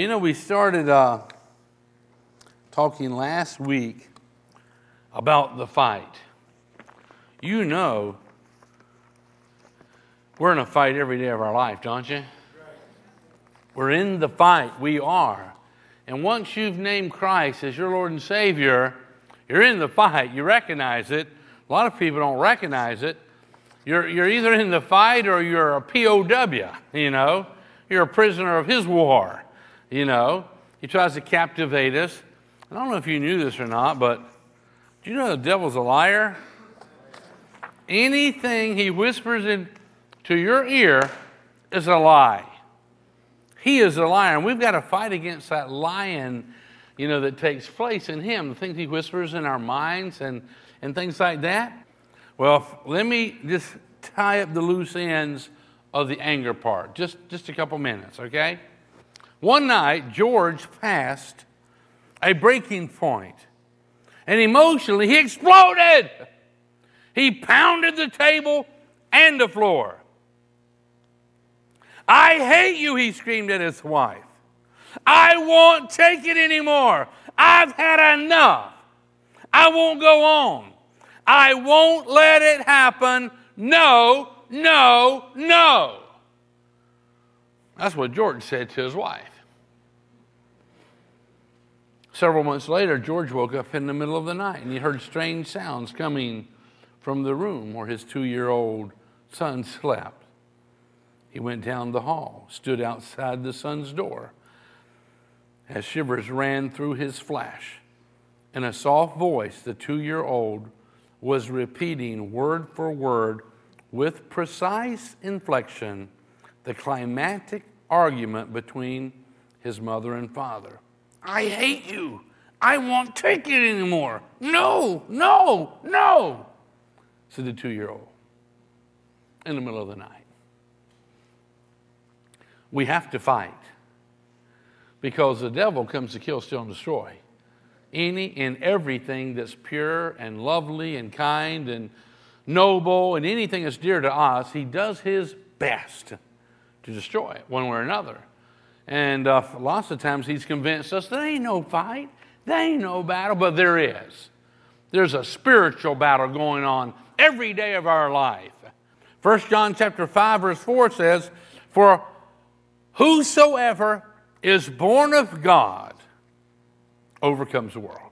You know, we started uh, talking last week about the fight. You know, we're in a fight every day of our life, don't you? We're in the fight. We are. And once you've named Christ as your Lord and Savior, you're in the fight. You recognize it. A lot of people don't recognize it. You're, you're either in the fight or you're a POW, you know? You're a prisoner of His war. You know, he tries to captivate us. I don't know if you knew this or not, but do you know the devil's a liar? Anything he whispers into your ear is a lie. He is a liar, and we've got to fight against that lion, you know, that takes place in him, the things he whispers in our minds and, and things like that. Well, let me just tie up the loose ends of the anger part, just, just a couple minutes, okay? One night, George passed a breaking point, and emotionally, he exploded. He pounded the table and the floor. I hate you, he screamed at his wife. I won't take it anymore. I've had enough. I won't go on. I won't let it happen. No, no, no. That's what George said to his wife. Several months later, George woke up in the middle of the night and he heard strange sounds coming from the room where his two year old son slept. He went down the hall, stood outside the son's door. As shivers ran through his flesh, in a soft voice, the two year old was repeating word for word with precise inflection the climactic argument between his mother and father. I hate you. I won't take it anymore. No, no, no, said the two year old in the middle of the night. We have to fight because the devil comes to kill, steal, and destroy. Any and everything that's pure and lovely and kind and noble and anything that's dear to us, he does his best to destroy it one way or another. And uh, lots of times he's convinced us there ain't no fight, there ain't no battle, but there is. There's a spiritual battle going on every day of our life. 1 John chapter 5 verse 4 says, "For whosoever is born of God overcomes the world."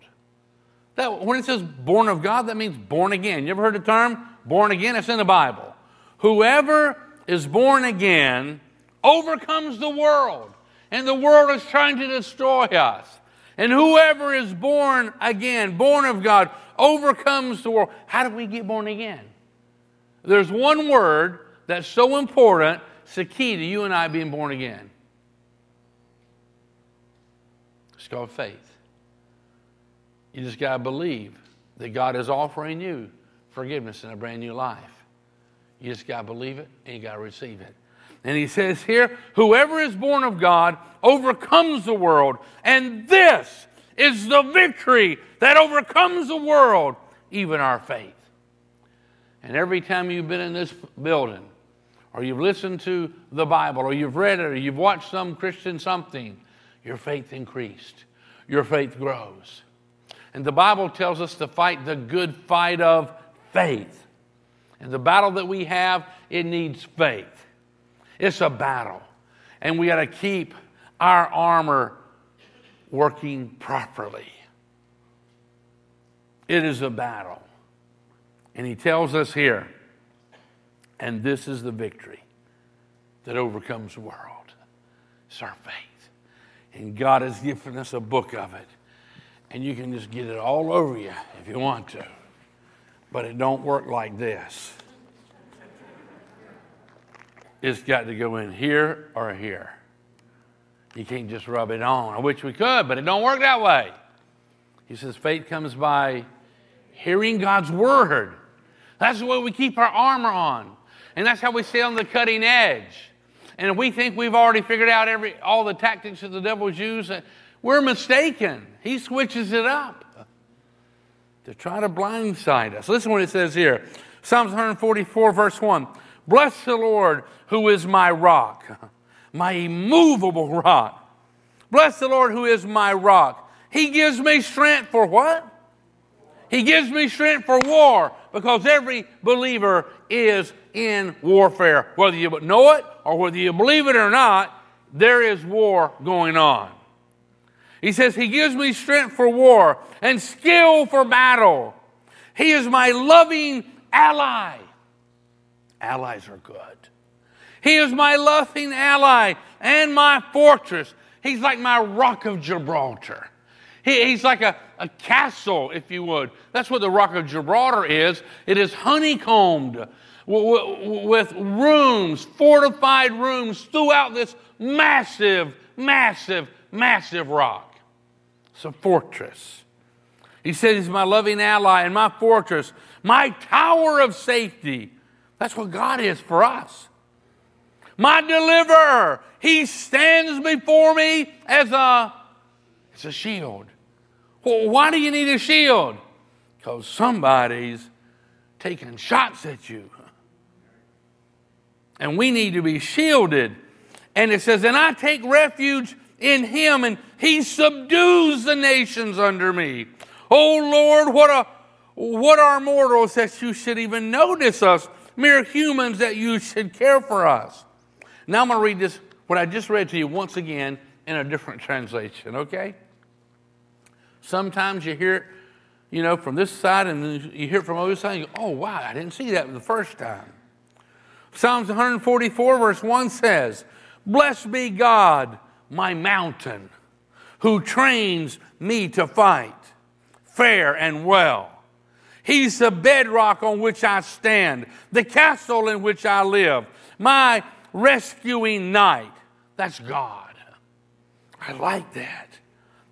That, when it says born of God, that means born again. You ever heard the term born again? It's in the Bible. Whoever is born again overcomes the world and the world is trying to destroy us. And whoever is born again, born of God, overcomes the world. How do we get born again? There's one word that's so important, it's the key to you and I being born again. It's called faith. You just got to believe that God is offering you forgiveness and a brand new life. You just got to believe it and you got to receive it. And he says here, whoever is born of God overcomes the world. And this is the victory that overcomes the world, even our faith. And every time you've been in this building, or you've listened to the Bible, or you've read it, or you've watched some Christian something, your faith increased. Your faith grows. And the Bible tells us to fight the good fight of faith. And the battle that we have, it needs faith. It's a battle. And we got to keep our armor working properly. It is a battle. And he tells us here, and this is the victory that overcomes the world. It's our faith. And God has given us a book of it. And you can just get it all over you if you want to. But it don't work like this it's got to go in here or here. You can't just rub it on. I wish we could, but it don't work that way. He says faith comes by hearing God's word. That's the way we keep our armor on. And that's how we stay on the cutting edge. And if we think we've already figured out every all the tactics that the devil's use, we're mistaken. He switches it up to try to blindside us. Listen what it says here. Psalms 144, verse 1. Bless the Lord, who is my rock, my immovable rock, Bless the Lord who is my rock. He gives me strength for what? He gives me strength for war because every believer is in warfare. Whether you know it or whether you believe it or not, there is war going on. He says, He gives me strength for war and skill for battle. He is my loving ally. Allies are good. He is my loving ally and my fortress. He's like my rock of Gibraltar. He, he's like a, a castle, if you would. That's what the rock of Gibraltar is. It is honeycombed with rooms, fortified rooms throughout this massive, massive, massive rock. It's a fortress. He says he's my loving ally and my fortress, my tower of safety. That's what God is for us. My deliverer. He stands before me as a, as a shield. Well, why do you need a shield? Because somebody's taking shots at you. And we need to be shielded. And it says, And I take refuge in him, and he subdues the nations under me. Oh Lord, what a what are mortals that you should even notice us, mere humans that you should care for us. Now I'm going to read this, what I just read to you once again in a different translation, okay? Sometimes you hear it, you know, from this side and then you hear from the other side you go, oh, wow, I didn't see that the first time. Psalms 144, verse 1 says, Blessed be God, my mountain, who trains me to fight fair and well. He's the bedrock on which I stand, the castle in which I live, my rescuing knight. That's God. I like that.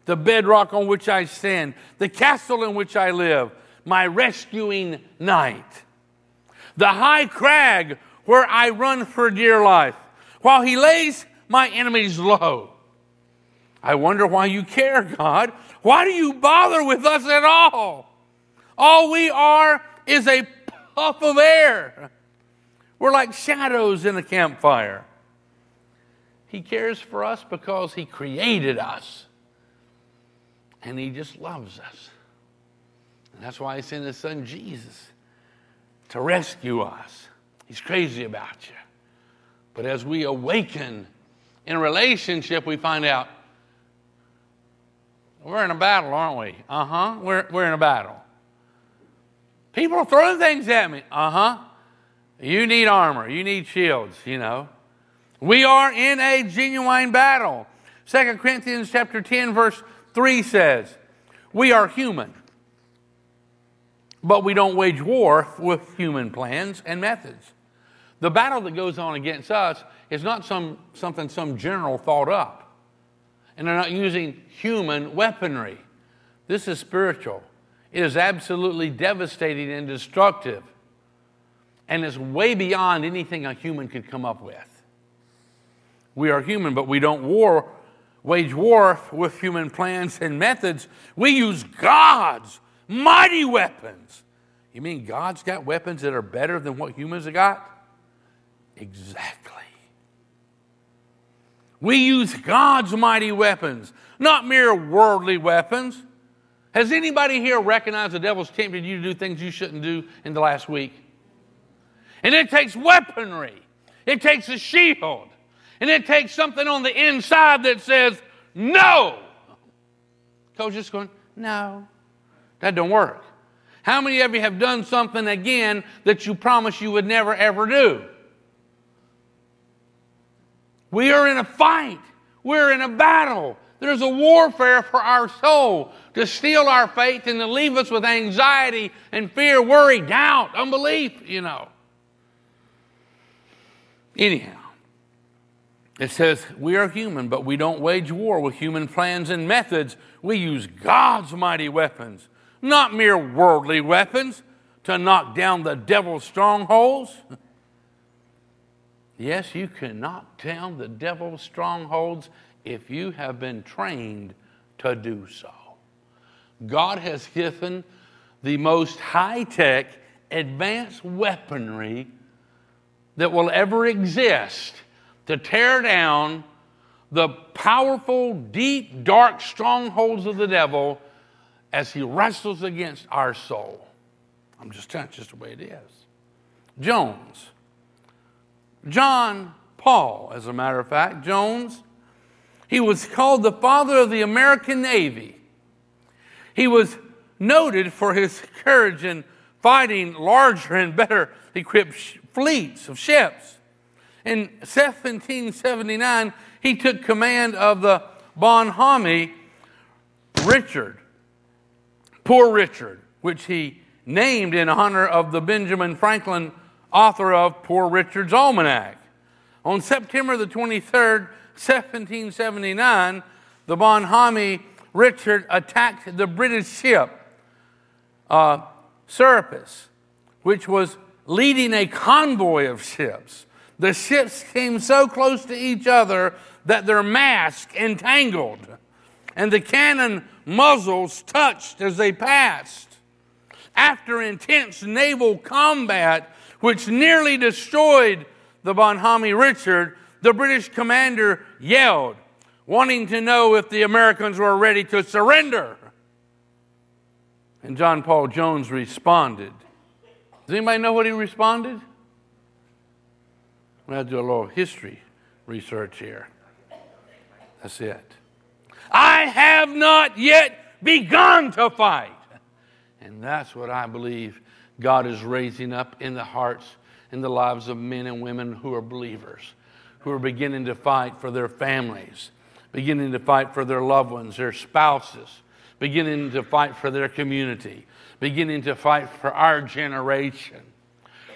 The bedrock on which I stand, the castle in which I live, my rescuing knight. The high crag where I run for dear life, while he lays my enemies low. I wonder why you care, God. Why do you bother with us at all? All we are is a puff of air. We're like shadows in a campfire. He cares for us because He created us. And He just loves us. And that's why He sent His Son Jesus to rescue us. He's crazy about you. But as we awaken in relationship, we find out we're in a battle, aren't we? Uh huh. We're, we're in a battle. People are throwing things at me. Uh huh. You need armor. You need shields, you know. We are in a genuine battle. 2 Corinthians chapter 10 verse 3 says, "We are human, but we don't wage war with human plans and methods. The battle that goes on against us is not some, something some general thought up and they're not using human weaponry. This is spiritual. It is absolutely devastating and destructive, and is way beyond anything a human could come up with. We are human, but we don't war, wage war with human plans and methods. We use God's mighty weapons. You mean God's got weapons that are better than what humans have got? Exactly. We use God's mighty weapons, not mere worldly weapons. Has anybody here recognized the devil's tempted you to do things you shouldn't do in the last week? And it takes weaponry, it takes a shield, and it takes something on the inside that says, no. Coach just going, no, that don't work. How many of you have done something again that you promised you would never ever do? We are in a fight. We're in a battle. There's a warfare for our soul to steal our faith and to leave us with anxiety and fear, worry, doubt, unbelief, you know. Anyhow, it says, We are human, but we don't wage war with human plans and methods. We use God's mighty weapons, not mere worldly weapons to knock down the devil's strongholds. Yes, you can knock down the devil's strongholds if you have been trained to do so. God has given the most high tech, advanced weaponry that will ever exist to tear down the powerful, deep, dark strongholds of the devil as he wrestles against our soul. I'm just telling you, just the way it is. Jones. John Paul, as a matter of fact, Jones, he was called the father of the American Navy. He was noted for his courage in fighting larger and better equipped fleets of ships. In 1779, he took command of the Bonhomme Richard, Poor Richard, which he named in honor of the Benjamin Franklin author of Poor Richard's Almanac. On September the 23rd, 1779, the Bonhomme Richard attacked the British ship uh, Serapis, which was leading a convoy of ships. The ships came so close to each other that their masts entangled, and the cannon muzzles touched as they passed. After intense naval combat, which nearly destroyed the Bonhomme Richard, the British commander yelled, wanting to know if the Americans were ready to surrender. And John Paul Jones responded. Does anybody know what he responded? We have to do a little history research here. That's it. I have not yet begun to fight. And that's what I believe God is raising up in the hearts and the lives of men and women who are believers, who are beginning to fight for their families, beginning to fight for their loved ones, their spouses, beginning to fight for their community, beginning to fight for our generation.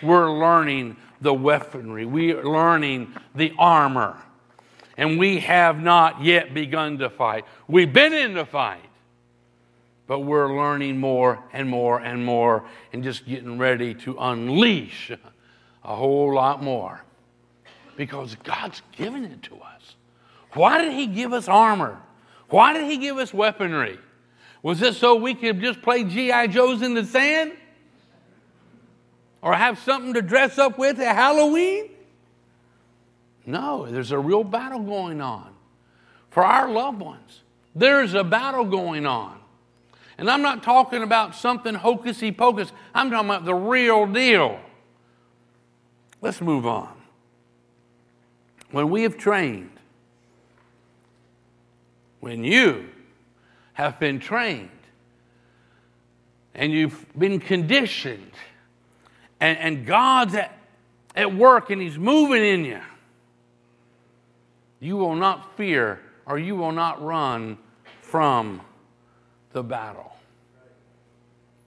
We're learning the weaponry, we're learning the armor, and we have not yet begun to fight. We've been in the fight, but we're learning more and more and more and just getting ready to unleash a whole lot more because God's given it to us. Why did He give us armor? Why did He give us weaponry? Was it so we could just play G.I. Joes in the sand? Or have something to dress up with at Halloween? No, there's a real battle going on for our loved ones. There's a battle going on. And I'm not talking about something hocusy pocus, I'm talking about the real deal. Let's move on. When we have trained, when you have been trained and you've been conditioned, and, and God's at, at work and He's moving in you, you will not fear or you will not run from the battle.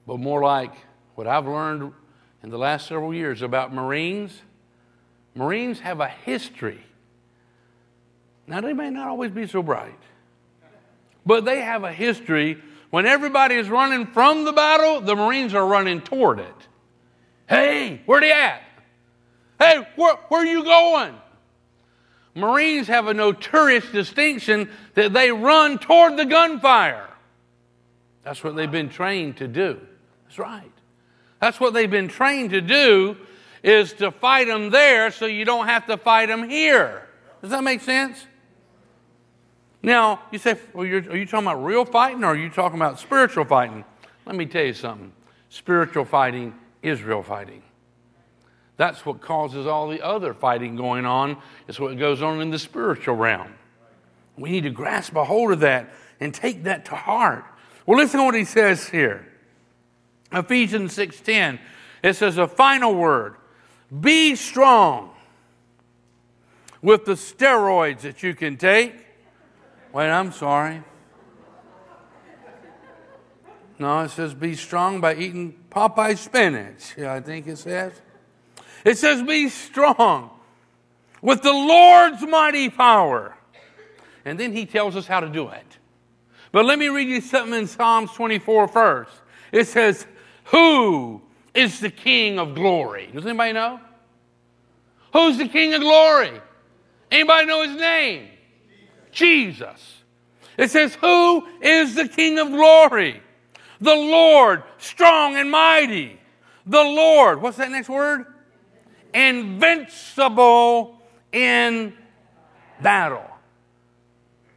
But more like what I've learned in the last several years about Marines. Marines have a history. Now, they may not always be so bright, but they have a history. When everybody is running from the battle, the Marines are running toward it. Hey, where they at? Hey, where, where are you going? Marines have a notorious distinction that they run toward the gunfire. That's what they've been trained to do. That's right. That's what they've been trained to do is to fight them there so you don't have to fight them here. Does that make sense? Now, you say, well, are you talking about real fighting or are you talking about spiritual fighting? Let me tell you something. Spiritual fighting is real fighting. That's what causes all the other fighting going on. It's what goes on in the spiritual realm. We need to grasp a hold of that and take that to heart. Well, listen to what he says here. Ephesians 6:10. It says a final word. Be strong with the steroids that you can take. Wait, I'm sorry. No, it says be strong by eating Popeye spinach. Yeah, I think it says. It says be strong with the Lord's mighty power. And then he tells us how to do it. But let me read you something in Psalms 24 first. It says, Who is the King of glory? Does anybody know? Who's the King of glory? Anybody know his name? Jesus. It says, Who is the King of glory? The Lord, strong and mighty. The Lord, what's that next word? Invincible in battle.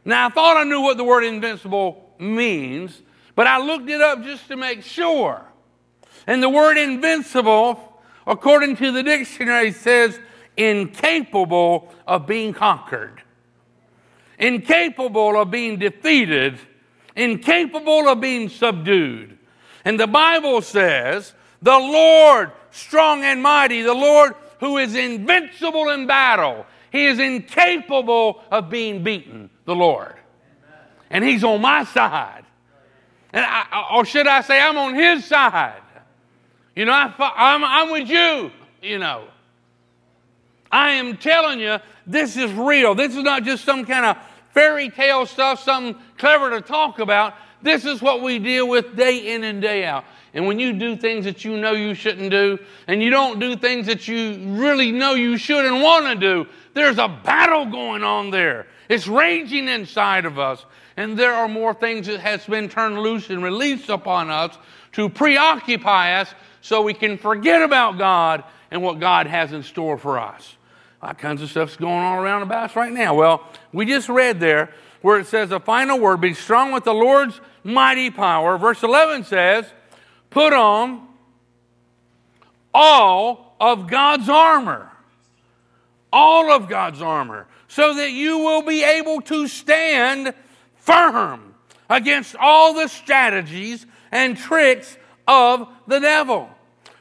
Now, I thought I knew what the word invincible means, but I looked it up just to make sure. And the word invincible, according to the dictionary, says incapable of being conquered, incapable of being defeated, incapable of being subdued. And the Bible says, the Lord strong and mighty, the Lord who is invincible in battle. He is incapable of being beaten, the Lord. And He's on my side. And I, or should I say, I'm on His side. You know, I, I'm, I'm with you, you know. I am telling you, this is real. This is not just some kind of fairy tale stuff, something clever to talk about. This is what we deal with day in and day out. And when you do things that you know you shouldn't do, and you don't do things that you really know you should and want to do, there's a battle going on there. It's raging inside of us. And there are more things that has been turned loose and released upon us to preoccupy us so we can forget about God and what God has in store for us. All kinds of stuff's going on around about us right now. Well, we just read there where it says a final word, be strong with the Lord's mighty power. Verse 11 says, put on all of God's armor. All of God's armor. So that you will be able to stand firm against all the strategies and tricks of the devil.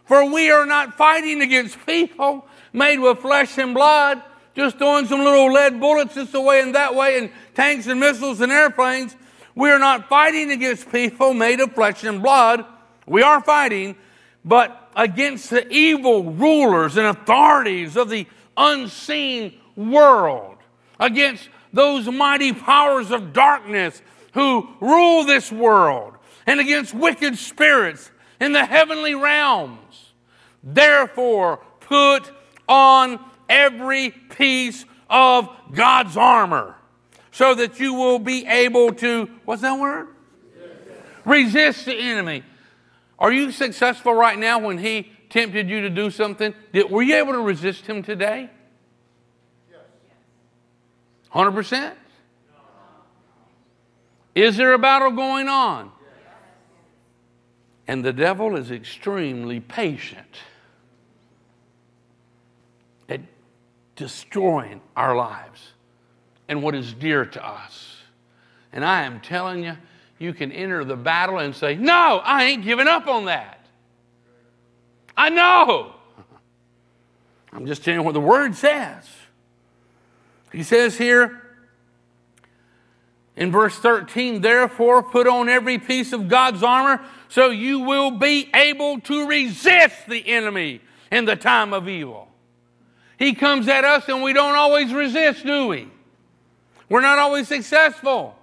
For we are not fighting against people made with flesh and blood, just throwing some little lead bullets this way and that way, and tanks and missiles and airplanes. We are not fighting against people made of flesh and blood. We are fighting, but against the evil rulers and authorities of the unseen world, against those mighty powers of darkness who rule this world, and against wicked spirits in the heavenly realms. Therefore, put on every piece of God's armor so that you will be able to, what's that word? Resist the enemy. Are you successful right now when he tempted you to do something? Did, were you able to resist him today? 100%? Is there a battle going on? And the devil is extremely patient at destroying our lives and what is dear to us. And I am telling you, you can enter the battle and say, No, I ain't giving up on that. I know. I'm just telling you what the word says. He says here, in verse 13, therefore put on every piece of God's armor so you will be able to resist the enemy in the time of evil. He comes at us and we don't always resist, do we? We're not always successful.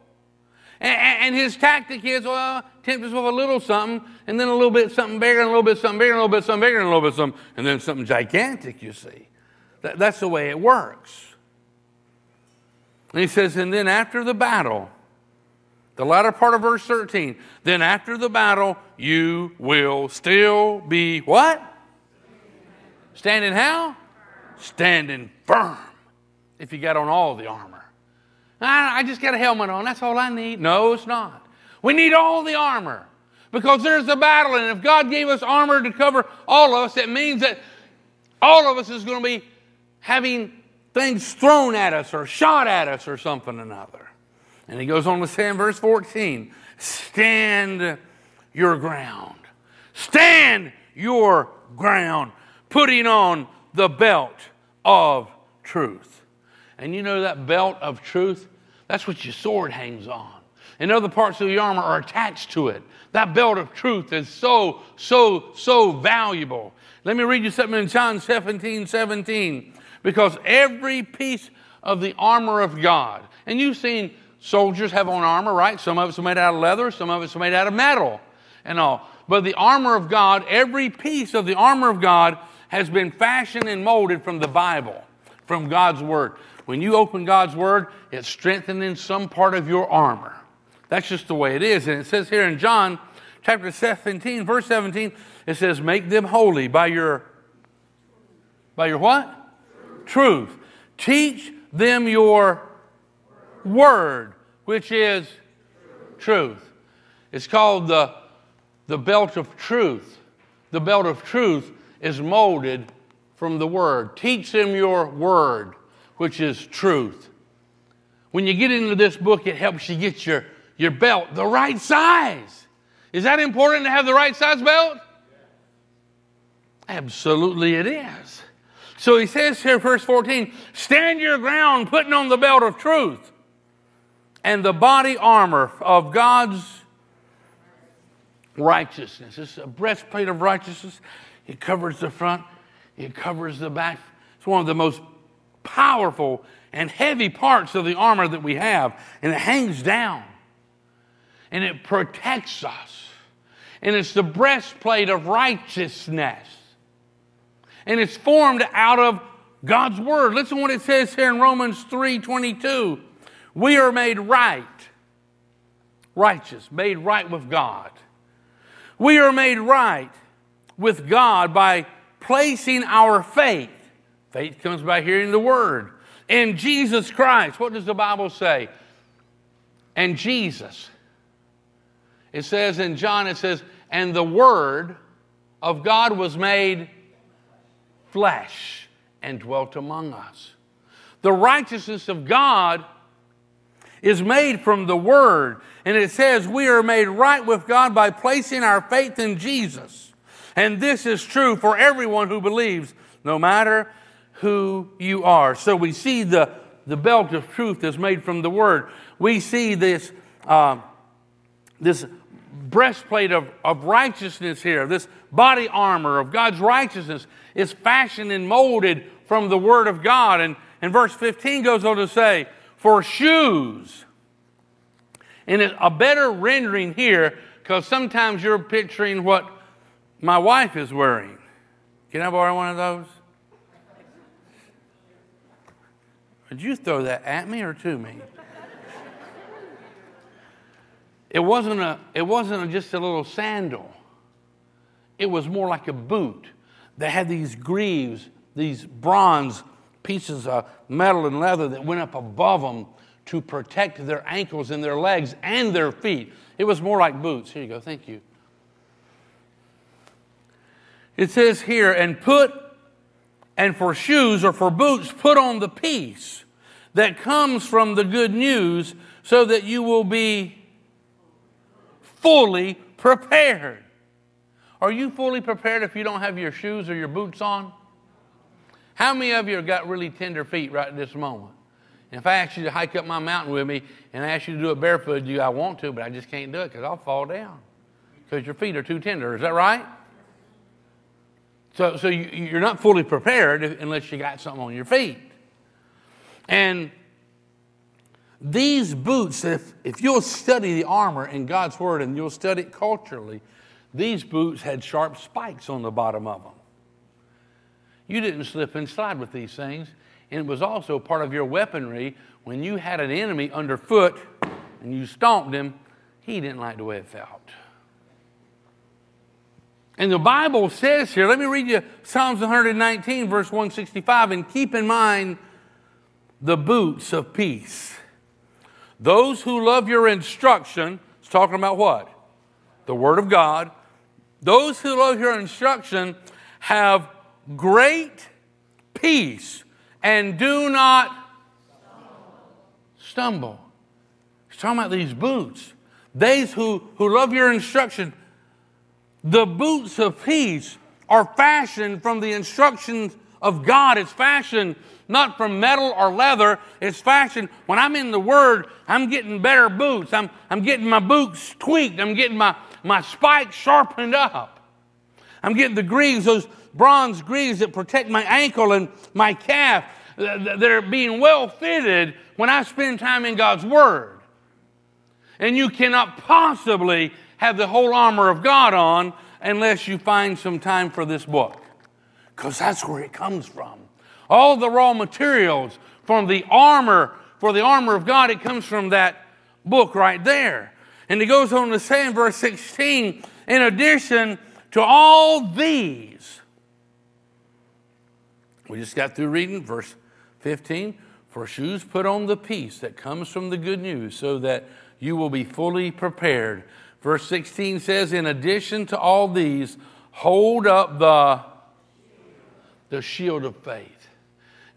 And, his tactic is, well, tempt us with a little something, and then a little bit something bigger, and a little bit something bigger, and a little bit something bigger, and a little bit something, and then something gigantic, you see. that's the way it works. And he says, and then after the battle, the latter part of verse 13, then after the battle, you will still be what? Standing how? Standing firm. If you got on all the armor. I just got a helmet on. That's all I need. No, it's not. We need all the armor because there's a battle. And if God gave us armor to cover all of us, it means that all of us is going to be having things thrown at us or shot at us or something or another. And he goes on to say in verse 14 stand your ground. Stand your ground, putting on the belt of truth. And you know that belt of truth? That's what your sword hangs on. And other parts of the armor are attached to it. That belt of truth is so, so, so valuable. Let me read you something in John 17 17 because every piece of the armor of God, and you've seen soldiers have on armor, right? Some of it's made out of leather, some of it's made out of metal and all. But the armor of God, every piece of the armor of God has been fashioned and molded from the Bible, from God's Word. When you open God's Word, it's strengthening some part of your armor. That's just the way it is. And it says here in John chapter 17, verse 17, it says, Make them holy by your by your what? truth. Teach them your word. which is truth. It's called the, the belt of truth. The belt of truth is molded from the word. Teach them your word, which is truth. When you get into this book, it helps you get your, your belt the right size. Is that important to have the right size belt? Absolutely, it is. So he says here, verse 14, stand your ground, putting on the belt of truth and the body armor of God's righteousness. It's a breastplate of righteousness. It covers the front, it covers the back. It's one of the most powerful and heavy parts of the armor that we have, and it hangs down and it protects us. And it's the breastplate of righteousness. And it's formed out of God's word. Listen to what it says here in Romans 3 22. We are made right, righteous, made right with God. We are made right with God by placing our faith. Faith comes by hearing the word. In Jesus Christ. What does the Bible say? And Jesus. It says in John, it says, and the word of God was made flesh and dwelt among us. The righteousness of God is made from the Word. And it says we are made right with God by placing our faith in Jesus. And this is true for everyone who believes, no matter who you are. So we see the, the belt of truth is made from the Word. We see this, uh, this breastplate of, of righteousness here, this body armor of God's righteousness is fashioned and molded from the Word of God. And, and verse 15 goes on to say, for shoes. And a better rendering here, because sometimes you're picturing what my wife is wearing. Can I borrow one of those? Did you throw that at me or to me? It wasn't, a, it wasn't a, just a little sandal. It was more like a boot that had these greaves, these bronze pieces of metal and leather that went up above them to protect their ankles and their legs and their feet. It was more like boots. Here you go. Thank you. It says here, and put, and for shoes or for boots, put on the peace that comes from the good news so that you will be fully prepared. Are you fully prepared if you don't have your shoes or your boots on? How many of you have got really tender feet right at this moment? And if I ask you to hike up my mountain with me and I ask you to do it barefoot, you I want to, but I just can't do it because I'll fall down because your feet are too tender. Is that right? So, so you, you're not fully prepared unless you got something on your feet. And these boots, if, if you'll study the armor in God's Word and you'll study it culturally, these boots had sharp spikes on the bottom of them. You didn't slip and slide with these things. And it was also part of your weaponry when you had an enemy underfoot and you stomped him, he didn't like the way it felt. And the Bible says here, let me read you Psalms 119, verse 165, and keep in mind the boots of peace. Those who love your instruction, it's talking about what? The Word of God. Those who love your instruction have great peace and do not stumble. He's talking about these boots. Those who, who love your instruction, the boots of peace are fashioned from the instructions of God. It's fashioned not from metal or leather. It's fashioned. When I'm in the Word, I'm getting better boots. I'm, I'm getting my boots tweaked. I'm getting my, my spikes sharpened up. I'm getting the greaves, those bronze greaves that protect my ankle and my calf. They're being well fitted when I spend time in God's Word. And you cannot possibly have the whole armor of God on unless you find some time for this book. Because that's where it comes from. All the raw materials from the armor, for the armor of God, it comes from that book right there. And he goes on to say in verse 16, in addition to all these, we just got through reading verse 15. For shoes, put on the peace that comes from the good news so that you will be fully prepared. Verse 16 says, In addition to all these, hold up the, the shield of faith.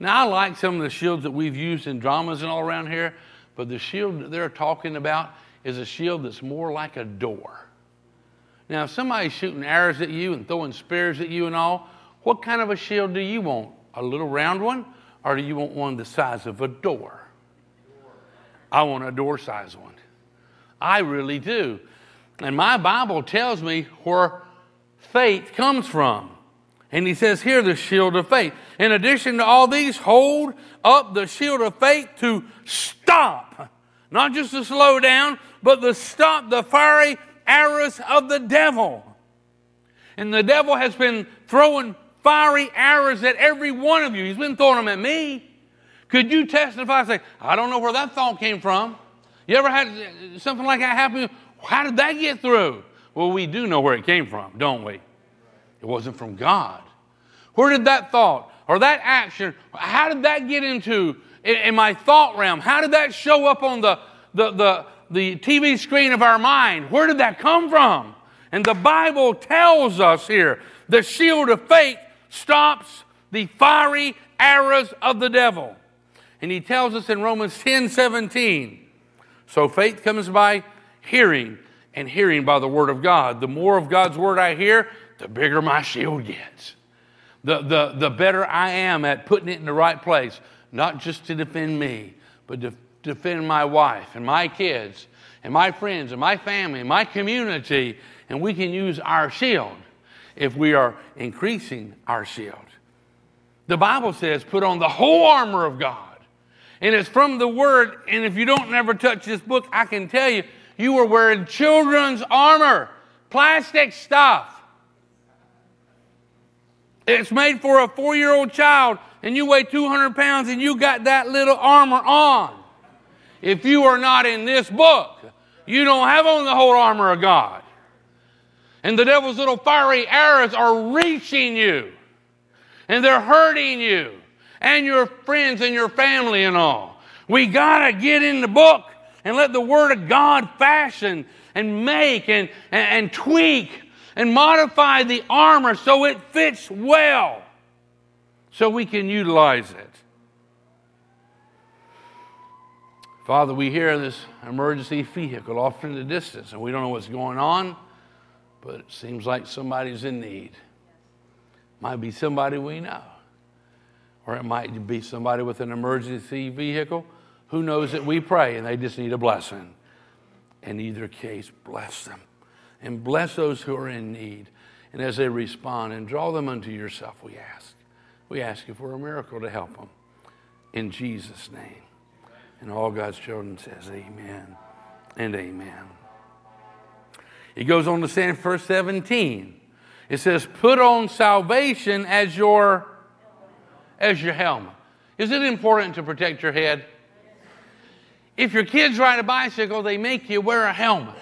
Now, I like some of the shields that we've used in dramas and all around here, but the shield that they're talking about is a shield that's more like a door. Now, if somebody's shooting arrows at you and throwing spears at you and all, what kind of a shield do you want? A little round one, or do you want one the size of a door? I want a door size one. I really do. And my Bible tells me where faith comes from. And he says here, the shield of faith. In addition to all these, hold up the shield of faith to stop, not just to slow down, but to stop the fiery arrows of the devil. And the devil has been throwing fiery arrows at every one of you. He's been throwing them at me. Could you testify and say, I don't know where that thought came from? You ever had something like that happen? How did that get through? Well, we do know where it came from, don't we? It wasn't from God. Where did that thought or that action, how did that get into in my thought realm? How did that show up on the, the, the, the TV screen of our mind? Where did that come from? And the Bible tells us here the shield of faith stops the fiery arrows of the devil. And he tells us in Romans 10 17. So faith comes by hearing, and hearing by the word of God. The more of God's word I hear, the bigger my shield gets. The, the, the better I am at putting it in the right place, not just to defend me, but to defend my wife and my kids and my friends and my family and my community. And we can use our shield if we are increasing our shield. The Bible says, put on the whole armor of God. And it's from the Word. And if you don't never touch this book, I can tell you, you were wearing children's armor, plastic stuff. It's made for a four year old child, and you weigh 200 pounds and you got that little armor on. If you are not in this book, you don't have on the whole armor of God. And the devil's little fiery arrows are reaching you. And they're hurting you and your friends and your family and all. We got to get in the book and let the Word of God fashion and make and, and, and tweak and modify the armor so it fits well so we can utilize it. Father, we hear this emergency vehicle off in the distance and we don't know what's going on but it seems like somebody's in need. Might be somebody we know, or it might be somebody with an emergency vehicle. Who knows that we pray and they just need a blessing. In either case, bless them and bless those who are in need. And as they respond and draw them unto yourself, we ask. We ask you for a miracle to help them. In Jesus' name. And all God's children says, Amen and amen. He goes on to say in verse 17, it says, put on salvation as your as your helmet. Is it important to protect your head? If your kids ride a bicycle, they make you wear a helmet.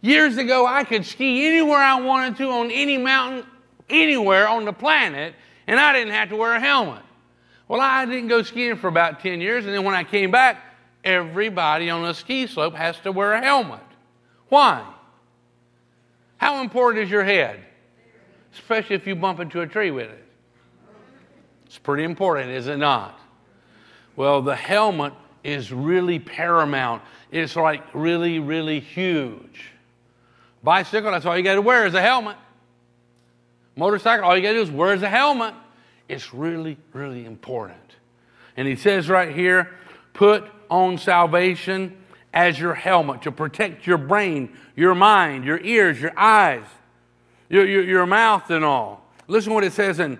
Years ago, I could ski anywhere I wanted to on any mountain, anywhere on the planet, and I didn't have to wear a helmet. Well, I didn't go skiing for about 10 years, and then when I came back, everybody on a ski slope has to wear a helmet. Why? How important is your head? Especially if you bump into a tree with it. It's pretty important, is it not? Well, the helmet is really paramount. It's like really, really huge. Bicycle, that's all you got to wear is a helmet. Motorcycle, all you got to do is wear is a helmet. It's really, really important. And he says right here, put on salvation as your helmet to protect your brain, your mind, your ears, your eyes, your, your, your mouth, and all. Listen what it says in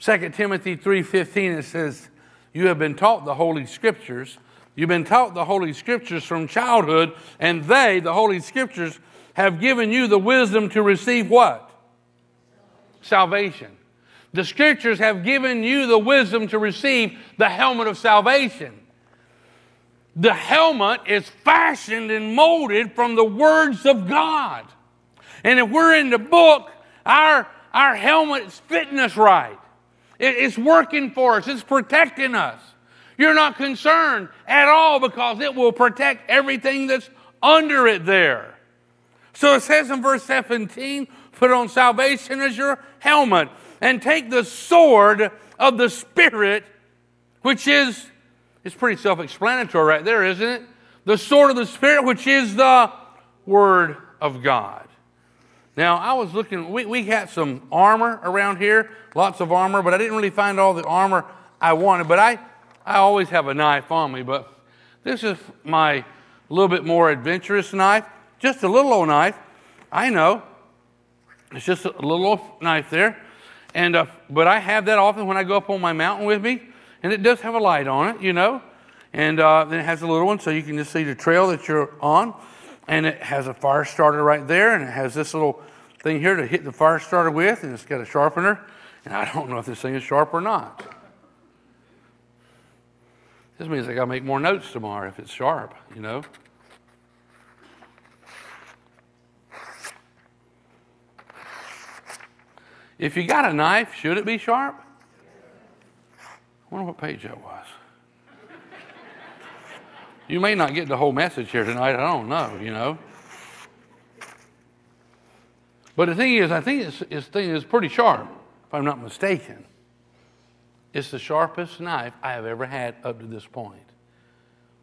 2 Timothy 3:15. It says, You have been taught the Holy Scriptures. You've been taught the Holy Scriptures from childhood, and they, the Holy Scriptures, have given you the wisdom to receive what? Salvation. The Scriptures have given you the wisdom to receive the helmet of salvation the helmet is fashioned and molded from the words of God. And if we're in the book, our, our helmet is fitting us right. It, it's working for us, it's protecting us. You're not concerned at all because it will protect everything that's under it there. So it says in verse 17, put on salvation as your helmet and take the sword of the Spirit, which is, it's pretty self explanatory right there, isn't it? The sword of the Spirit, which is the Word of God. Now, I was looking, we, we got some armor around here, lots of armor, but I didn't really find all the armor I wanted. But I, I always have a knife on me, but this is my little bit more adventurous knife. Just a little old knife. I know. It's just a little old knife there. And, uh, but I have that often when I go up on my mountain with me, and it does have a light on it, you know. And uh, then it has a little one so you can just see the trail that you're on and it has a fire starter right there, and it has this little thing here to hit the fire starter with, and it's got a sharpener. And I don't know if this thing is sharp or not. This means I got to make more notes tomorrow if it's sharp, you know. If you got a knife, should it be sharp? I wonder what page that was. You may not get the whole message here tonight. I don't know, you know. But the thing is, I think this thing is pretty sharp, if I'm not mistaken. It's the sharpest knife I have ever had up to this point.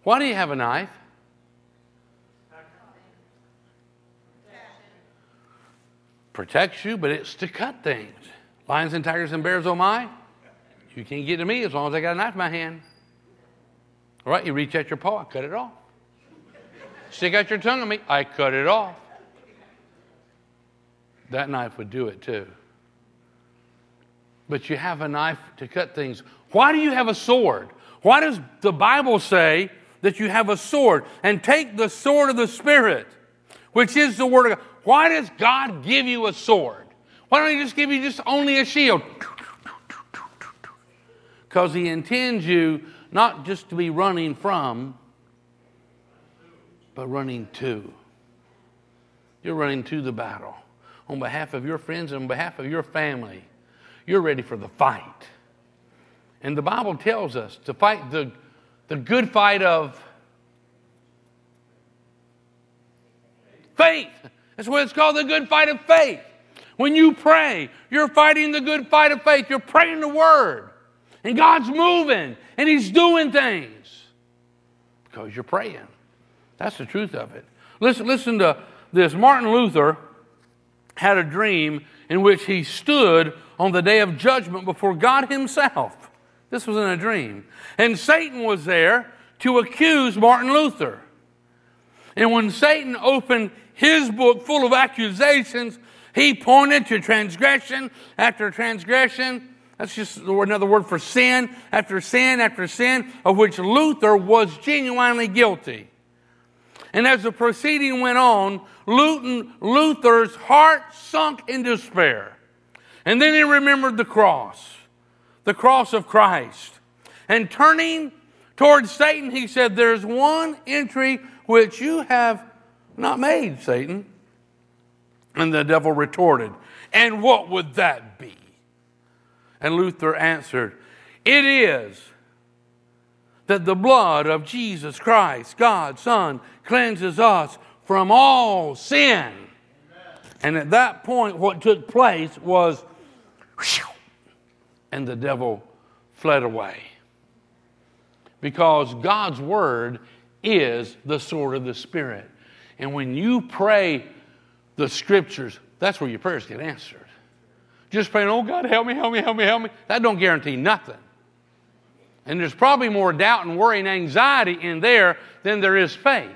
Why do you have a knife? Protects you, but it's to cut things. Lions and tigers and bears, oh my. You can't get to me as long as I got a knife in my hand. All right, you reach out your paw, I cut it off. Stick out your tongue at me, I cut it off. That knife would do it too. But you have a knife to cut things. Why do you have a sword? Why does the Bible say that you have a sword? And take the sword of the Spirit, which is the Word of God. Why does God give you a sword? Why don't He just give you just only a shield? Because He intends you not just to be running from, but running to. You're running to the battle on behalf of your friends and on behalf of your family. You're ready for the fight. And the Bible tells us to fight the, the good fight of faith. That's what it's called the good fight of faith. When you pray, you're fighting the good fight of faith. You're praying the word. And God's moving and He's doing things because you're praying. That's the truth of it. Listen, listen to this. Martin Luther had a dream in which he stood on the day of judgment before God Himself. This was in a dream. And Satan was there to accuse Martin Luther. And when Satan opened his book full of accusations, he pointed to transgression after transgression that's just another word for sin after sin after sin, of which Luther was genuinely guilty. And as the proceeding went on, Luther's heart sunk in despair. And then he remembered the cross, the cross of Christ. And turning towards Satan, he said, There's one entry which you have not made, Satan. And the devil retorted, And what would that be? And Luther answered, It is that the blood of Jesus Christ, God's Son, cleanses us from all sin. Amen. And at that point, what took place was, and the devil fled away. Because God's Word is the sword of the Spirit. And when you pray the Scriptures, that's where your prayers get answered. Just praying, oh God, help me, help me, help me, help me. That don't guarantee nothing. And there's probably more doubt and worry and anxiety in there than there is faith.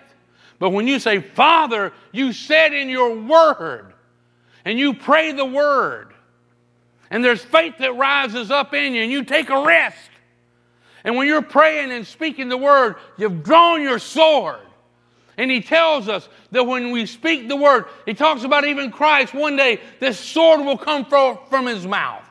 But when you say, Father, you said in your word, and you pray the word, and there's faith that rises up in you, and you take a risk. And when you're praying and speaking the word, you've drawn your sword. And he tells us that when we speak the word, he talks about even Christ, one day this sword will come from his mouth.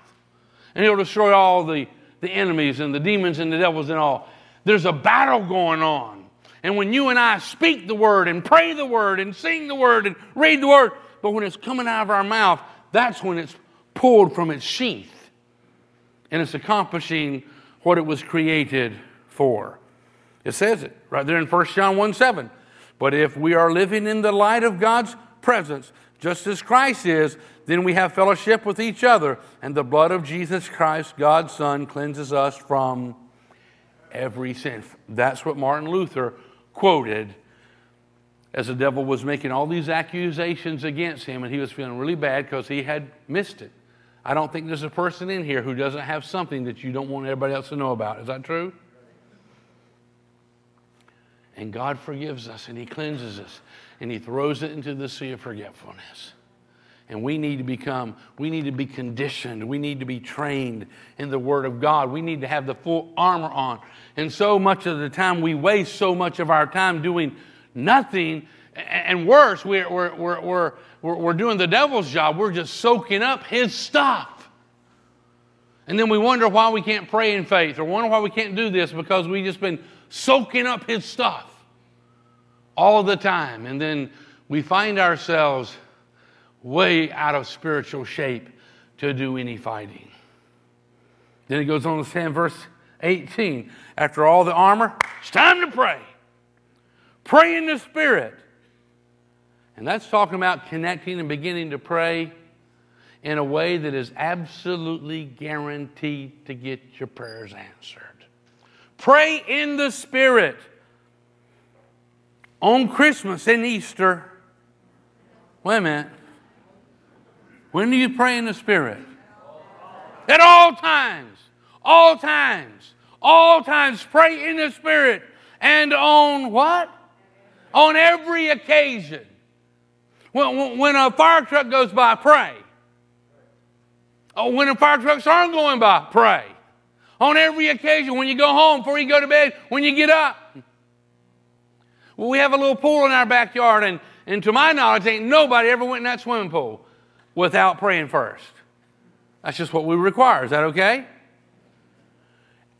And he'll destroy all the, the enemies and the demons and the devils and all. There's a battle going on. And when you and I speak the word and pray the word and sing the word and read the word, but when it's coming out of our mouth, that's when it's pulled from its sheath. And it's accomplishing what it was created for. It says it right there in 1 John 1 7. But if we are living in the light of God's presence, just as Christ is, then we have fellowship with each other, and the blood of Jesus Christ, God's Son, cleanses us from every sin. That's what Martin Luther quoted as the devil was making all these accusations against him, and he was feeling really bad because he had missed it. I don't think there's a person in here who doesn't have something that you don't want everybody else to know about. Is that true? And God forgives us and He cleanses us and He throws it into the sea of forgetfulness. And we need to become, we need to be conditioned. We need to be trained in the Word of God. We need to have the full armor on. And so much of the time, we waste so much of our time doing nothing. And worse, we're, we're, we're, we're, we're doing the devil's job. We're just soaking up his stuff. And then we wonder why we can't pray in faith or wonder why we can't do this because we've just been soaking up his stuff all the time. And then we find ourselves way out of spiritual shape to do any fighting. Then he goes on to say in verse 18 after all the armor, it's time to pray. Pray in the Spirit. And that's talking about connecting and beginning to pray in a way that is absolutely guaranteed to get your prayers answered. Pray in the Spirit. On Christmas and Easter, wait a minute. When do you pray in the Spirit? At all times. All times. All times. Pray in the Spirit. And on what? On every occasion. When, when a fire truck goes by, pray. Oh, when the fire trucks aren't going by, pray. On every occasion, when you go home, before you go to bed, when you get up. Well, we have a little pool in our backyard, and, and to my knowledge, ain't nobody ever went in that swimming pool without praying first. That's just what we require. Is that okay?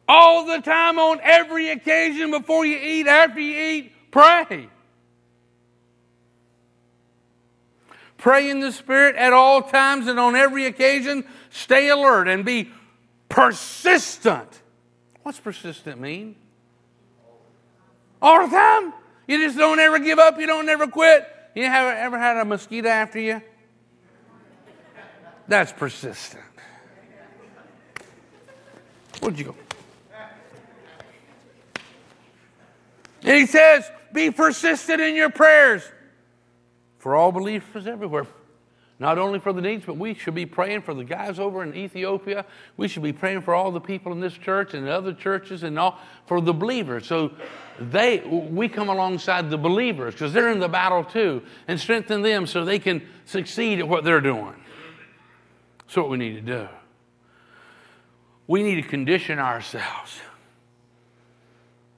All the time, on every occasion, before you eat, after you eat, pray. Pray in the Spirit at all times and on every occasion. Stay alert and be persistent. What's persistent mean? All the time? You just don't ever give up. You don't ever quit. You have ever had a mosquito after you? That's persistent. Where'd you go? And he says, be persistent in your prayers for all believers everywhere. Not only for the needs, but we should be praying for the guys over in Ethiopia. We should be praying for all the people in this church and other churches and all for the believers. So they we come alongside the believers because they're in the battle too and strengthen them so they can succeed at what they're doing. That's what we need to do. We need to condition ourselves.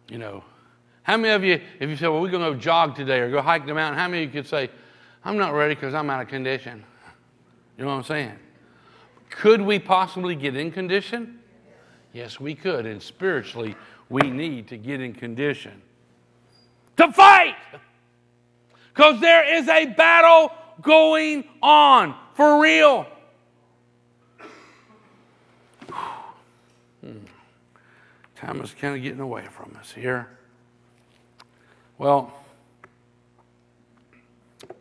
You know, how many of you, if you say, well, we're going to go jog today or go hike the mountain, how many of you could say, I'm not ready because I'm out of condition. You know what I'm saying? Could we possibly get in condition? Yes, we could. And spiritually, we need to get in condition to fight. Because there is a battle going on for real. Hmm. Time is kind of getting away from us here. Well, I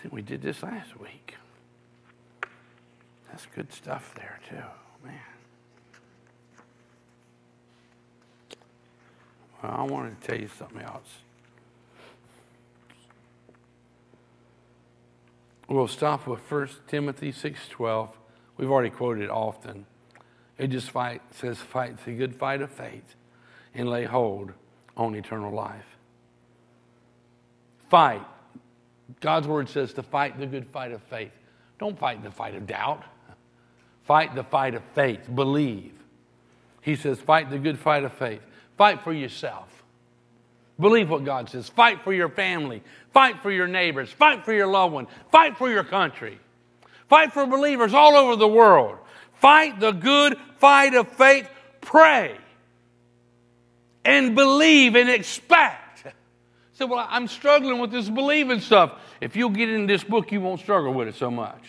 think we did this last week. That's good stuff there, too, man. Well, I wanted to tell you something else. We'll stop with 1 Timothy 6.12. We've already quoted it often. It just fight, says, fight the good fight of faith and lay hold on eternal life. Fight God's word says to fight the good fight of faith. Don't fight the fight of doubt. Fight the fight of faith. Believe. He says, fight the good fight of faith. Fight for yourself. Believe what God says. Fight for your family. Fight for your neighbors. Fight for your loved one. Fight for your country. Fight for believers all over the world. Fight the good fight of faith. Pray and believe and expect said, Well, I'm struggling with this believing stuff. If you'll get in this book, you won't struggle with it so much.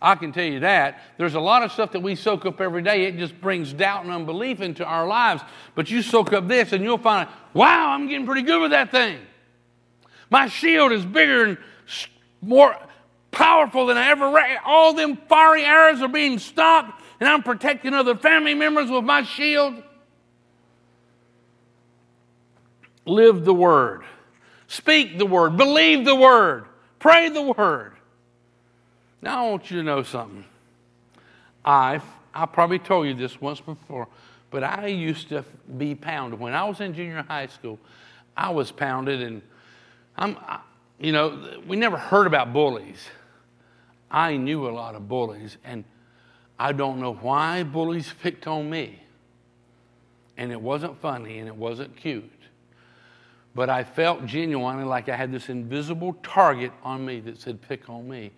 I can tell you that. There's a lot of stuff that we soak up every day. It just brings doubt and unbelief into our lives. But you soak up this and you'll find, wow, I'm getting pretty good with that thing. My shield is bigger and more powerful than I ever. All them fiery arrows are being stopped, and I'm protecting other family members with my shield. Live the word, speak the word, believe the word, pray the word. Now, I want you to know something. I I probably told you this once before, but I used to be pounded. When I was in junior high school, I was pounded, and I'm, you know, we never heard about bullies. I knew a lot of bullies, and I don't know why bullies picked on me. And it wasn't funny, and it wasn't cute. But I felt genuinely like I had this invisible target on me that said, pick on me.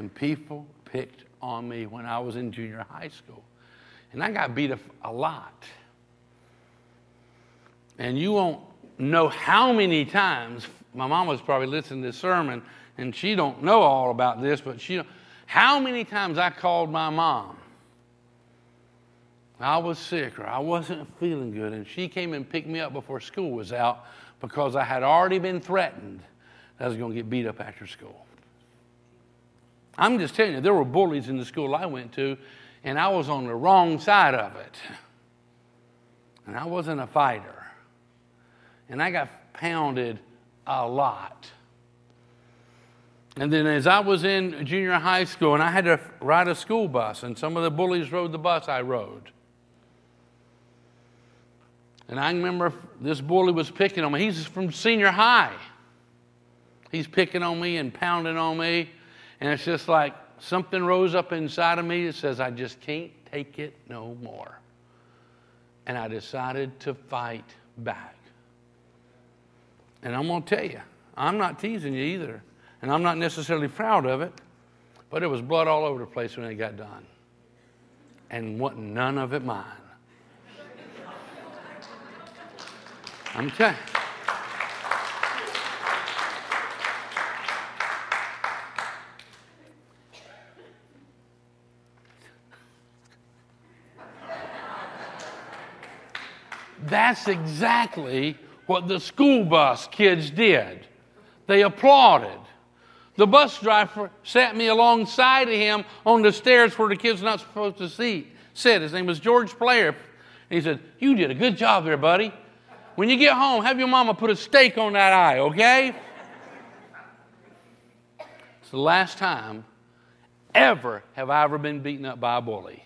And people picked on me when I was in junior high school. And I got beat up a lot. And you won't know how many times my mom was probably listening to this sermon, and she don't know all about this, but she how many times I called my mom. I was sick or I wasn't feeling good, and she came and picked me up before school was out because I had already been threatened that I was going to get beat up after school. I'm just telling you, there were bullies in the school I went to, and I was on the wrong side of it. And I wasn't a fighter. And I got pounded a lot. And then as I was in junior high school and I had to ride a school bus, and some of the bullies rode the bus I rode. And I remember this bully was picking on me. He's from senior high. He's picking on me and pounding on me. And it's just like something rose up inside of me that says, I just can't take it no more. And I decided to fight back. And I'm going to tell you, I'm not teasing you either. And I'm not necessarily proud of it, but it was blood all over the place when it got done. And wasn't none of it mine. I'm telling you. That's exactly what the school bus kids did. They applauded. The bus driver sat me alongside of him on the stairs where the kids not supposed to see, sit. His name was George Player. And he said, You did a good job there, buddy. When you get home, have your mama put a steak on that eye, okay? It's the last time ever have I ever been beaten up by a bully.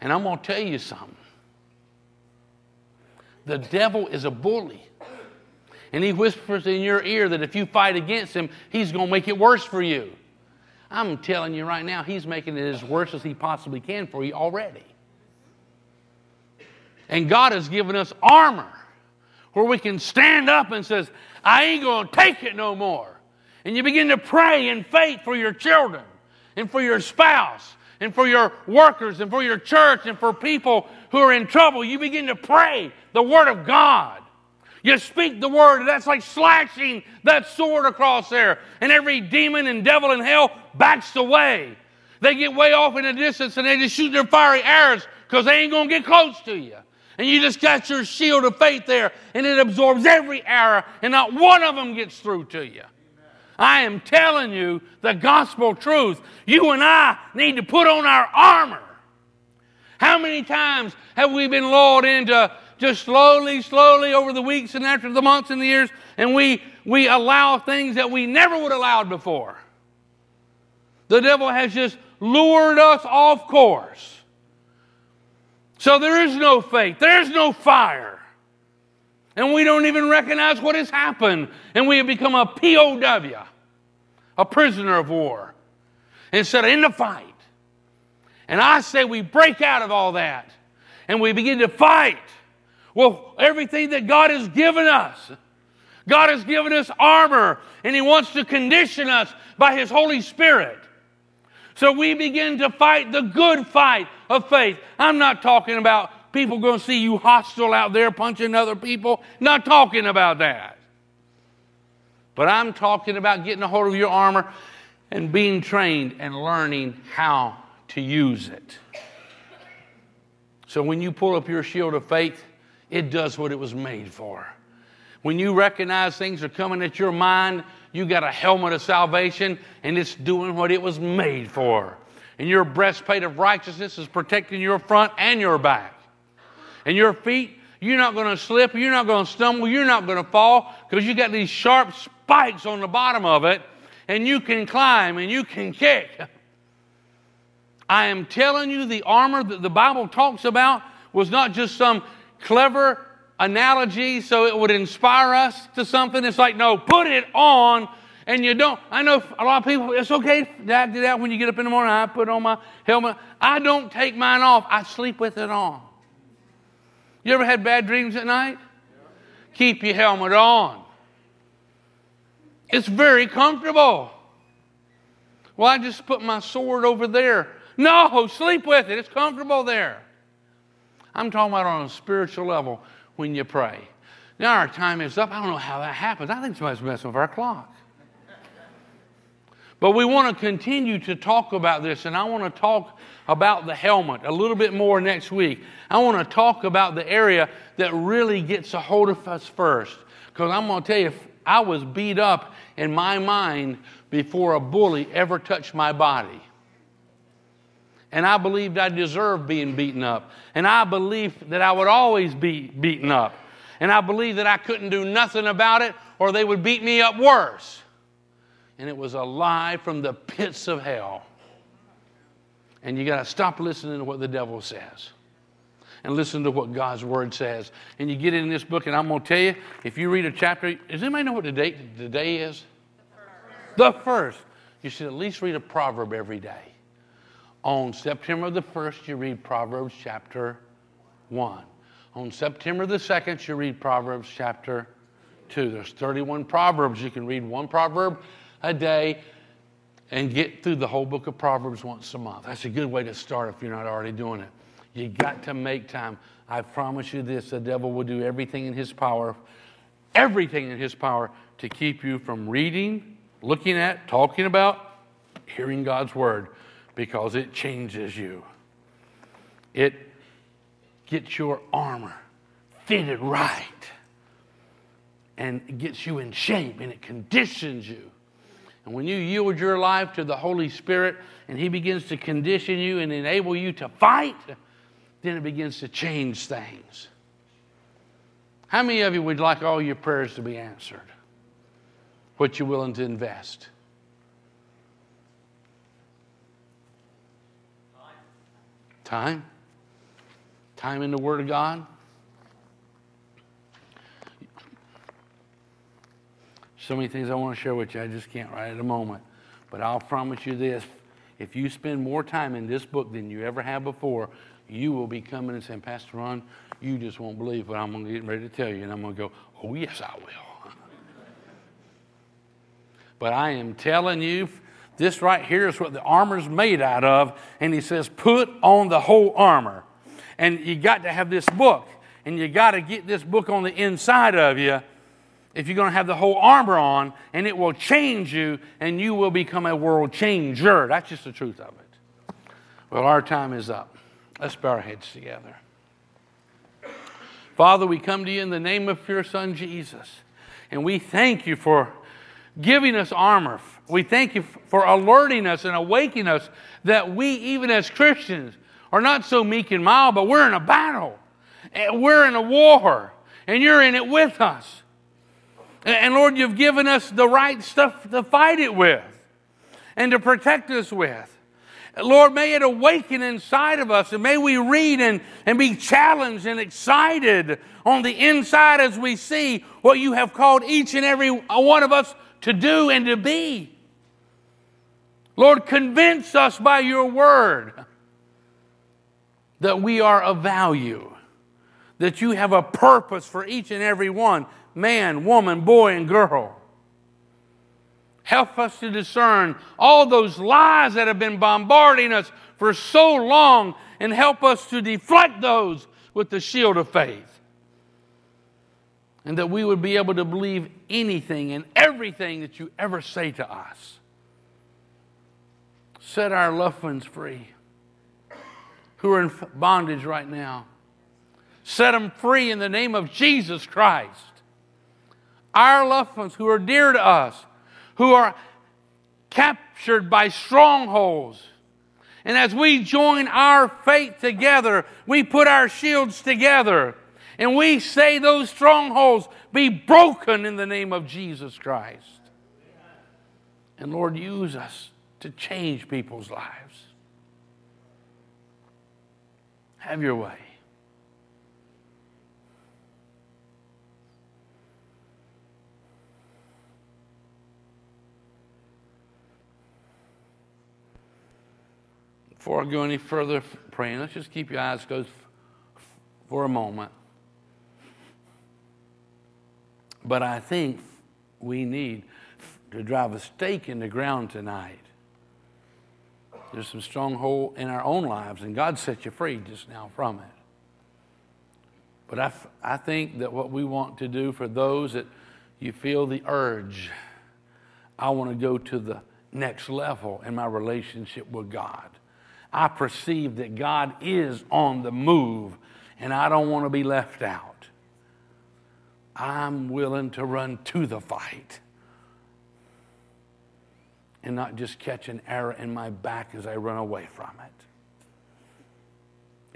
And I'm going to tell you something. The devil is a bully. And he whispers in your ear that if you fight against him, he's going to make it worse for you. I'm telling you right now, he's making it as worse as he possibly can for you already. And God has given us armor where we can stand up and says, I ain't going to take it no more. And you begin to pray in faith for your children and for your spouse and for your workers and for your church and for people who are in trouble. You begin to pray the Word of God. You speak the Word, and that's like slashing that sword across there. And every demon and devil in hell backs away. They get way off in the distance and they just shoot their fiery arrows because they ain't going to get close to you. And you just got your shield of faith there, and it absorbs every arrow, and not one of them gets through to you. I am telling you the gospel truth. You and I need to put on our armor. How many times have we been lulled into just slowly, slowly over the weeks and after the months and the years, and we, we allow things that we never would have allowed before? The devil has just lured us off course. So there is no faith, there's no fire. And we don't even recognize what has happened. And we have become a POW, a prisoner of war, instead of in the fight. And I say we break out of all that and we begin to fight. Well, everything that God has given us. God has given us armor and He wants to condition us by His Holy Spirit. So we begin to fight the good fight of faith. I'm not talking about people going to see you hostile out there punching other people. Not talking about that. But I'm talking about getting a hold of your armor and being trained and learning how to use it. So when you pull up your shield of faith, it does what it was made for. When you recognize things are coming at your mind, you got a helmet of salvation and it's doing what it was made for. And your breastplate of righteousness is protecting your front and your back. And your feet, you're not going to slip, you're not going to stumble, you're not going to fall because you got these sharp spikes on the bottom of it and you can climb and you can kick. I am telling you, the armor that the Bible talks about was not just some clever analogy so it would inspire us to something. It's like, no, put it on and you don't. I know a lot of people, it's okay, Dad, do that when you get up in the morning. I put on my helmet. I don't take mine off, I sleep with it on. You ever had bad dreams at night? Keep your helmet on. It's very comfortable. Well, I just put my sword over there. No, sleep with it. It's comfortable there. I'm talking about on a spiritual level when you pray. Now our time is up. I don't know how that happens. I think somebody's messing with our clock. But we want to continue to talk about this, and I want to talk about the helmet a little bit more next week. I want to talk about the area that really gets a hold of us first. Because I'm going to tell you, I was beat up in my mind before a bully ever touched my body. And I believed I deserved being beaten up. And I believed that I would always be beaten up. And I believed that I couldn't do nothing about it or they would beat me up worse. And it was a lie from the pits of hell. And you got to stop listening to what the devil says and listen to what God's word says. And you get in this book, and I'm going to tell you if you read a chapter, does anybody know what the date the day is? The first. the first. You should at least read a proverb every day. On September the 1st, you read Proverbs chapter 1. On September the 2nd, you read Proverbs chapter 2. There's 31 Proverbs. You can read one proverb a day and get through the whole book of Proverbs once a month. That's a good way to start if you're not already doing it. You got to make time. I promise you this the devil will do everything in his power, everything in his power to keep you from reading, looking at, talking about, hearing God's word because it changes you. It gets your armor fitted right and gets you in shape and it conditions you. And when you yield your life to the Holy Spirit and He begins to condition you and enable you to fight, then it begins to change things. How many of you would like all your prayers to be answered? What you're willing to invest? Time. Time in the Word of God. So many things I want to share with you, I just can't right at the moment. But I'll promise you this if you spend more time in this book than you ever have before, you will be coming and saying, Pastor Ron, you just won't believe what I'm going to get ready to tell you. And I'm going to go, Oh, yes, I will. but I am telling you, this right here is what the armor's made out of. And he says, put on the whole armor. And you got to have this book. And you got to get this book on the inside of you if you're going to have the whole armor on, and it will change you, and you will become a world changer. That's just the truth of it. Well, our time is up. Let's bow our heads together. Father, we come to you in the name of your Son, Jesus, and we thank you for giving us armor. We thank you for alerting us and awakening us that we, even as Christians, are not so meek and mild, but we're in a battle. Eh, we're in a war, and you're in it with us. And Lord, you've given us the right stuff to fight it with and to protect us with. Lord, may it awaken inside of us and may we read and, and be challenged and excited on the inside as we see what you have called each and every one of us to do and to be. Lord, convince us by your word that we are of value, that you have a purpose for each and every one man, woman, boy, and girl. Help us to discern all those lies that have been bombarding us for so long and help us to deflect those with the shield of faith and that we would be able to believe anything and everything that you ever say to us. Set our loved ones free who are in bondage right now. Set them free in the name of Jesus Christ. Our loved ones who are dear to us, who are captured by strongholds. And as we join our faith together, we put our shields together and we say those strongholds be broken in the name of Jesus Christ. And Lord, use us to change people's lives. Have your way. Before I go any further praying, let's just keep your eyes closed for a moment. But I think we need to drive a stake in the ground tonight. There's some stronghold in our own lives, and God set you free just now from it. But I, I think that what we want to do for those that you feel the urge, I want to go to the next level in my relationship with God. I perceive that God is on the move, and I don't want to be left out. I'm willing to run to the fight and not just catch an arrow in my back as I run away from it.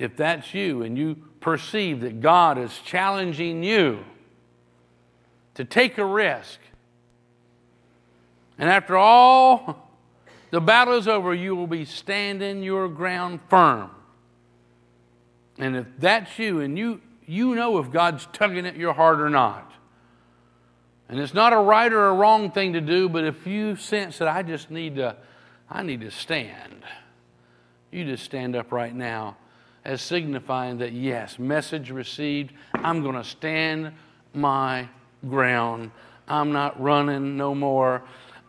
If that's you and you perceive that God is challenging you to take a risk, and after all the battle is over, you will be standing your ground firm. And if that's you and you, you know if God's tugging at your heart or not, and it's not a right or a wrong thing to do, but if you sense that I just need to, I need to stand, you just stand up right now as signifying that, yes, message received. I'm going to stand my ground. I'm not running no more.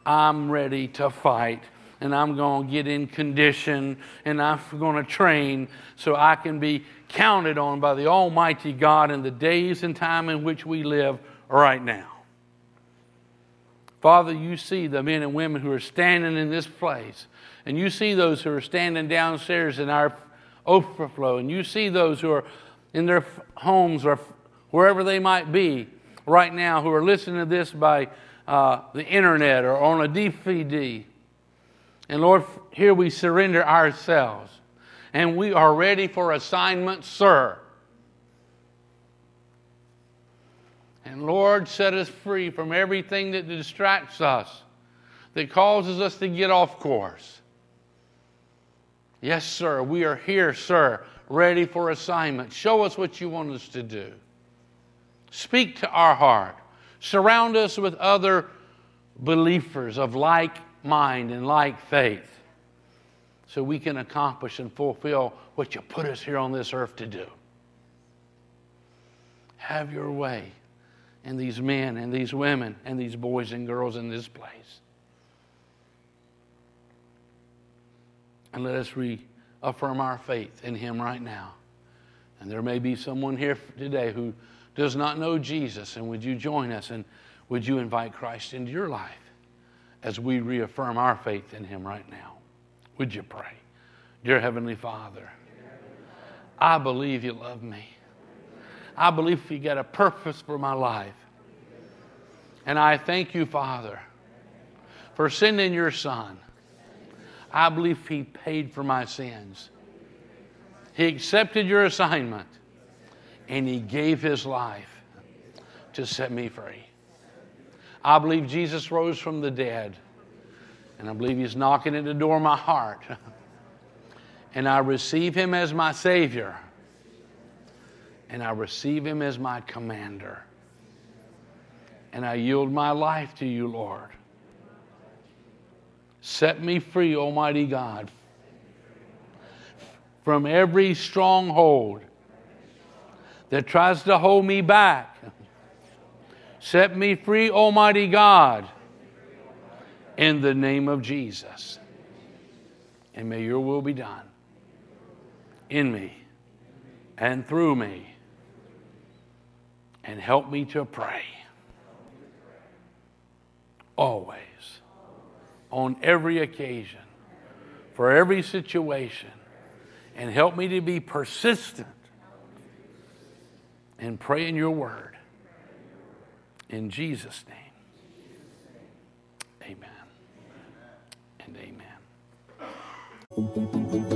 I'm ready to fight. And I'm going to get in condition and I'm going to train so I can be counted on by the Almighty God in the days and time in which we live right now. Father, you see the men and women who are standing in this place, and you see those who are standing downstairs in our overflow, and you see those who are in their homes or wherever they might be right now who are listening to this by uh, the internet or on a DVD. And Lord, here we surrender ourselves, and we are ready for assignment, sir. And Lord, set us free from everything that distracts us, that causes us to get off course. Yes, sir, we are here, sir, ready for assignment. Show us what you want us to do. Speak to our heart. Surround us with other believers of like mind and like faith so we can accomplish and fulfill what you put us here on this earth to do. Have your way and these men and these women and these boys and girls in this place. And let us reaffirm our faith in Him right now. And there may be someone here today who does not know Jesus. And would you join us and would you invite Christ into your life as we reaffirm our faith in Him right now? Would you pray? Dear Heavenly Father, I believe you love me. I believe you got a purpose for my life. And I thank you, Father, for sending your Son. I believe He paid for my sins. He accepted your assignment and He gave His life to set me free. I believe Jesus rose from the dead, and I believe He's knocking at the door of my heart. and I receive Him as my Savior and I receive him as my commander. And I yield my life to you, Lord. Set me free, Almighty God, from every stronghold that tries to hold me back. Set me free, Almighty God, in the name of Jesus. And may your will be done in me and through me and help me to pray. Always, on every occasion, for every situation and help me to be persistent and pray in your word. In Jesus' name. Amen. And amen.